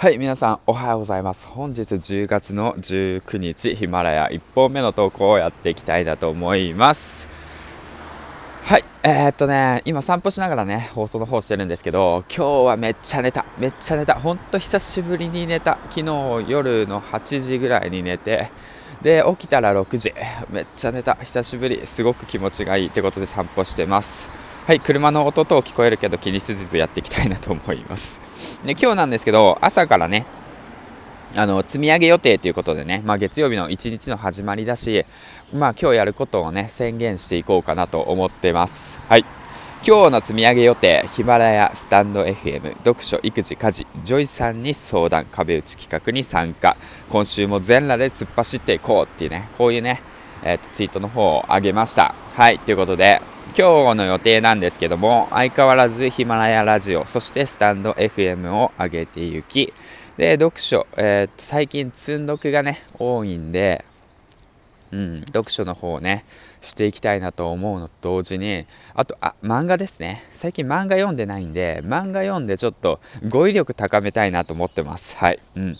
はい、皆さんおはようございます。本日10月の19日、ヒマラヤ1本目の投稿をやっていきたいなと思います。はい、えー、っとね、今散歩しながらね、放送の方してるんですけど、今日はめっちゃ寝た、めっちゃ寝た、ほんと久しぶりに寝た、昨日夜の8時ぐらいに寝て、で、起きたら6時、めっちゃ寝た、久しぶり、すごく気持ちがいいってことで散歩してます。はい、車の音と聞こえるけど気にせずやっていきたいなと思います。で今日なんですけど朝からねあの積み上げ予定ということでね、まあ、月曜日の一日の始まりだし、まあ、今日やることをね宣言していこうかなと思ってます。はい今日の積み上げ予定ヒマラヤスタンド FM 読書育児家事ジョイさんに相談壁打ち企画に参加今週も全裸で突っ走っていこうっていうねこういうね、えーと、ツイートの方を上げました。はいということで今日の予定なんですけども相変わらずヒマラヤラジオそしてスタンド FM を上げていきで読書、えー、っと最近積んどくがね多いんで、うん、読書の方をねしていきたいなと思うのと同時にあとあ漫画ですね。最近漫画読んでないんで漫画読んでちょっと語彙力高めたいなと思ってます。はい、うん。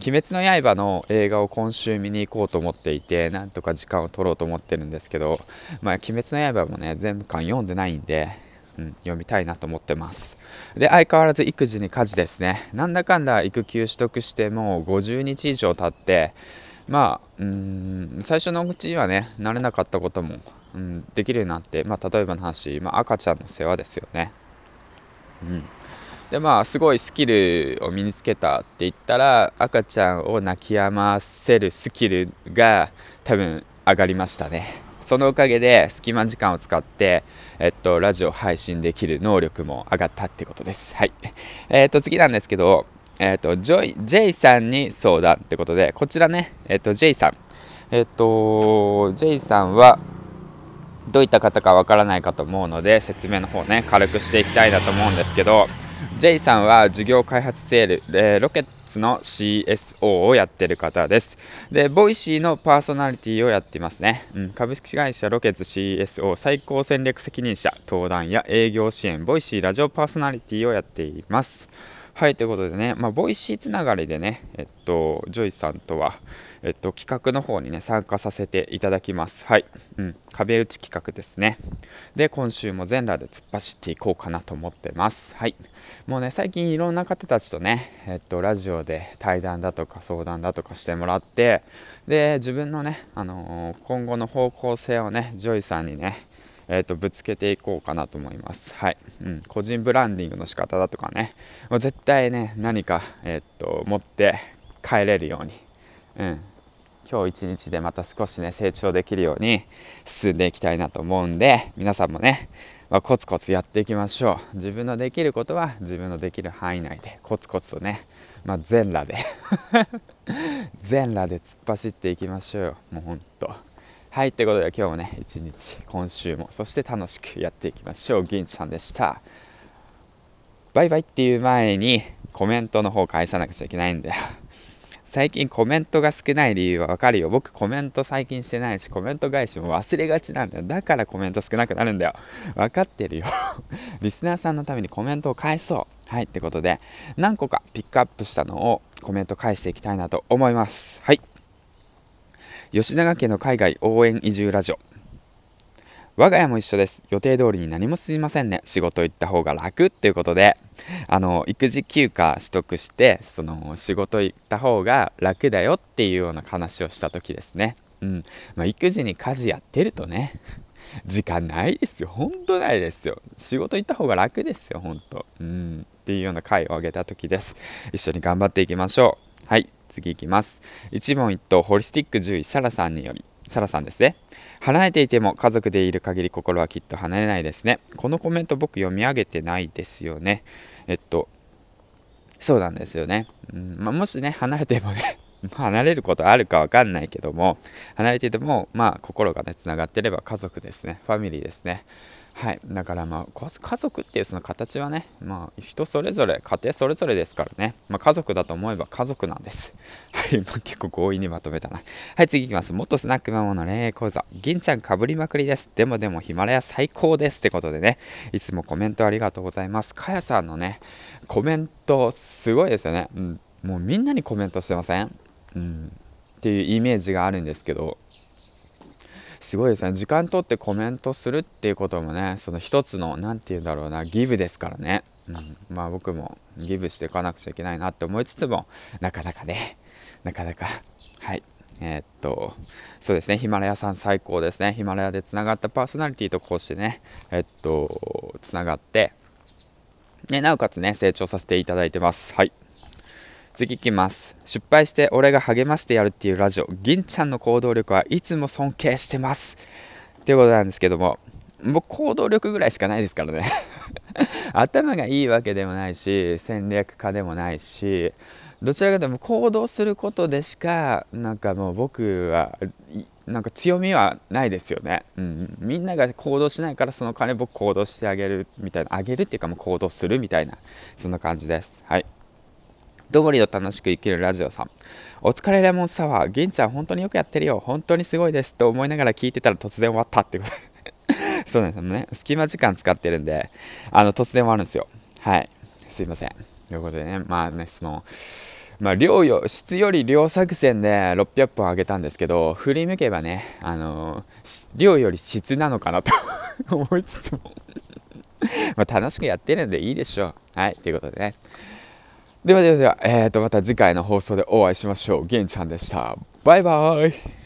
鬼滅の刃の映画を今週見に行こうと思っていて、なんとか時間を取ろうと思ってるんですけど、まあ、鬼滅の刃もね、全部巻読んでないんで、うん、読みたいなと思ってます。で、相変わらず育児に家事ですね。なんだかんだ育休取得してもう50日以上経って、まあ、うん、最初のうちはね、慣れなかったことも、うん、できるようになって、まあ、例えばの話、まあ、赤ちゃんの世話ですよね。うんでまあすごいスキルを身につけたって言ったら赤ちゃんを泣き止ませるスキルが多分上がりましたね。そのおかげで隙間時間を使って、えっと、ラジオ配信できる能力も上がったってことです。はい。えっと次なんですけどえっとジョイ J さんに相談ってことでこちらねえっと J さん。えっと J さんはどういった方かわからないかと思うので説明の方ね軽くしていきたいなと思うんですけど J さんは事業開発セール、えロケッツの CSO をやってる方です。で、ボイシーのパーソナリティをやっていますね。うん、株式会社ロケッツ CSO 最高戦略責任者、登壇や営業支援、ボイシーラジオパーソナリティをやっています。はい、ということでね、まあ、 Voicy つながりでね、えっと、ジョイさんとは、えっと、企画の方にね、参加させていただきます。はい。うん、壁打ち企画ですね。で、今週も全裸で突っ走っていこうかなと思ってます。はい。もうね、最近いろんな方たちとね、えっと、ラジオで対談だとか相談だとかしてもらって、で、自分のね、あのー、今後の方向性をね、ジョイさんにね、えーと、ぶつけていこうかなと思います。はい、うん、個人ブランディングの仕方だとかね、もう絶対ね、何か、えーと、持って帰れるように、うん、今日一日でまた少しね、成長できるように進んでいきたいなと思うんで、皆さんもね、まあ、コツコツやっていきましょう。自分のできることは自分のできる範囲内で、コツコツとね、まあ、全裸で 全裸で突っ走っていきましょうよ、もうほんと。はい、ということで今日もね、一日、今週も、そして楽しくやっていきましょう。銀ちゃんでした。バイバイっていう前にコメントの方返さなくちゃいけないんだよ。最近コメントが少ない理由はわかるよ。僕コメント最近してないし、コメント返しも忘れがちなんだよ。だからコメント少なくなるんだよ。分かってるよ。リスナーさんのためにコメントを返そう。はい、ってことで、何個かピックアップしたのをコメント返していきたいなと思います。はい。吉永家の海外応援移住ラジオ我が家も一緒です。予定通りに何もすみませんね。仕事行った方が楽っていうことで。あの育児休暇取得してその仕事行った方が楽だよっていうような話をした時ですね。うん。まあ、育児に家事やってるとね 時間ないですよ。本当ないですよ。仕事行った方が楽ですよ本当。うん。っていうような回を挙げた時です。一緒に頑張っていきましょう。はい。次いきます。一問一答ホリスティック獣医サラさんにより。サラさんですね。離れていても家族でいる限り心はきっと離れないですね。このコメント僕読み上げてないですよね。えっとそうなんですよね、うんまあ、もしね離れてもね 離れることあるかわかんないけども離れていてもまあ心がねつながってれば家族ですね。ファミリーですね。はい、だからまあ家族っていうその形はね、まあ、人それぞれ家庭それぞれですからね、まあ、家族だと思えば家族なんです。はい、まあ、結構強引にまとめたな。はい、次いきます。元スナックママの恋愛講座。銀ちゃんかぶりまくりです。でもでもヒマラヤ最高ですってことでね、いつもコメントありがとうございます。かやさんのね、コメントすごいですよね。うんもうみんなにコメントしてません、うん、っていうイメージがあるんですけどすごいですね。時間とってコメントするっていうこともねその一つの何て言うんだろうなギブですからね、うん、まあ僕もギブしていかなくちゃいけないなって思いつつもなかなかねなかなか。はい。えー、っとそうですね。ヒマラヤさん最高ですね。ヒマラヤでつながったパーソナリティとこうしてねえっとつながってね、なおかつね成長させていただいてます。はい。次いきます。失敗して俺が励ましてやるっていうラジオ。銀ちゃんの行動力はいつも尊敬してます。っていうことなんですけども。僕行動力ぐらいしかないですからね。頭がいいわけでもないし戦略家でもないしどちらかというと行動することでしかなんかもう僕はなんか強みはないですよね、うん、みんなが行動しないからその金僕行動してあげるみたいな。あげるっていうかもう行動するみたいなそんな感じです。はい。どぼりと楽しく生きるラジオさん。お疲れレモンサワー。銀ちゃん本当によくやってるよ。本当にすごいです。と思いながら聞いてたら突然終わったってこと。そうなんですね。隙間時間使ってるんで、あの、突然終わるんですよ。はい。すいません。ということでね、まあね、その、まあ、量よ質より量作戦で600本あげたんですけど振り向けばね、あのー、量より質なのかなと 思いつつも 楽しくやってるんでいいでしょうはいということでねではではでは、えー、とまた次回の放送でお会いしましょう。げんちゃんでした。バイバイ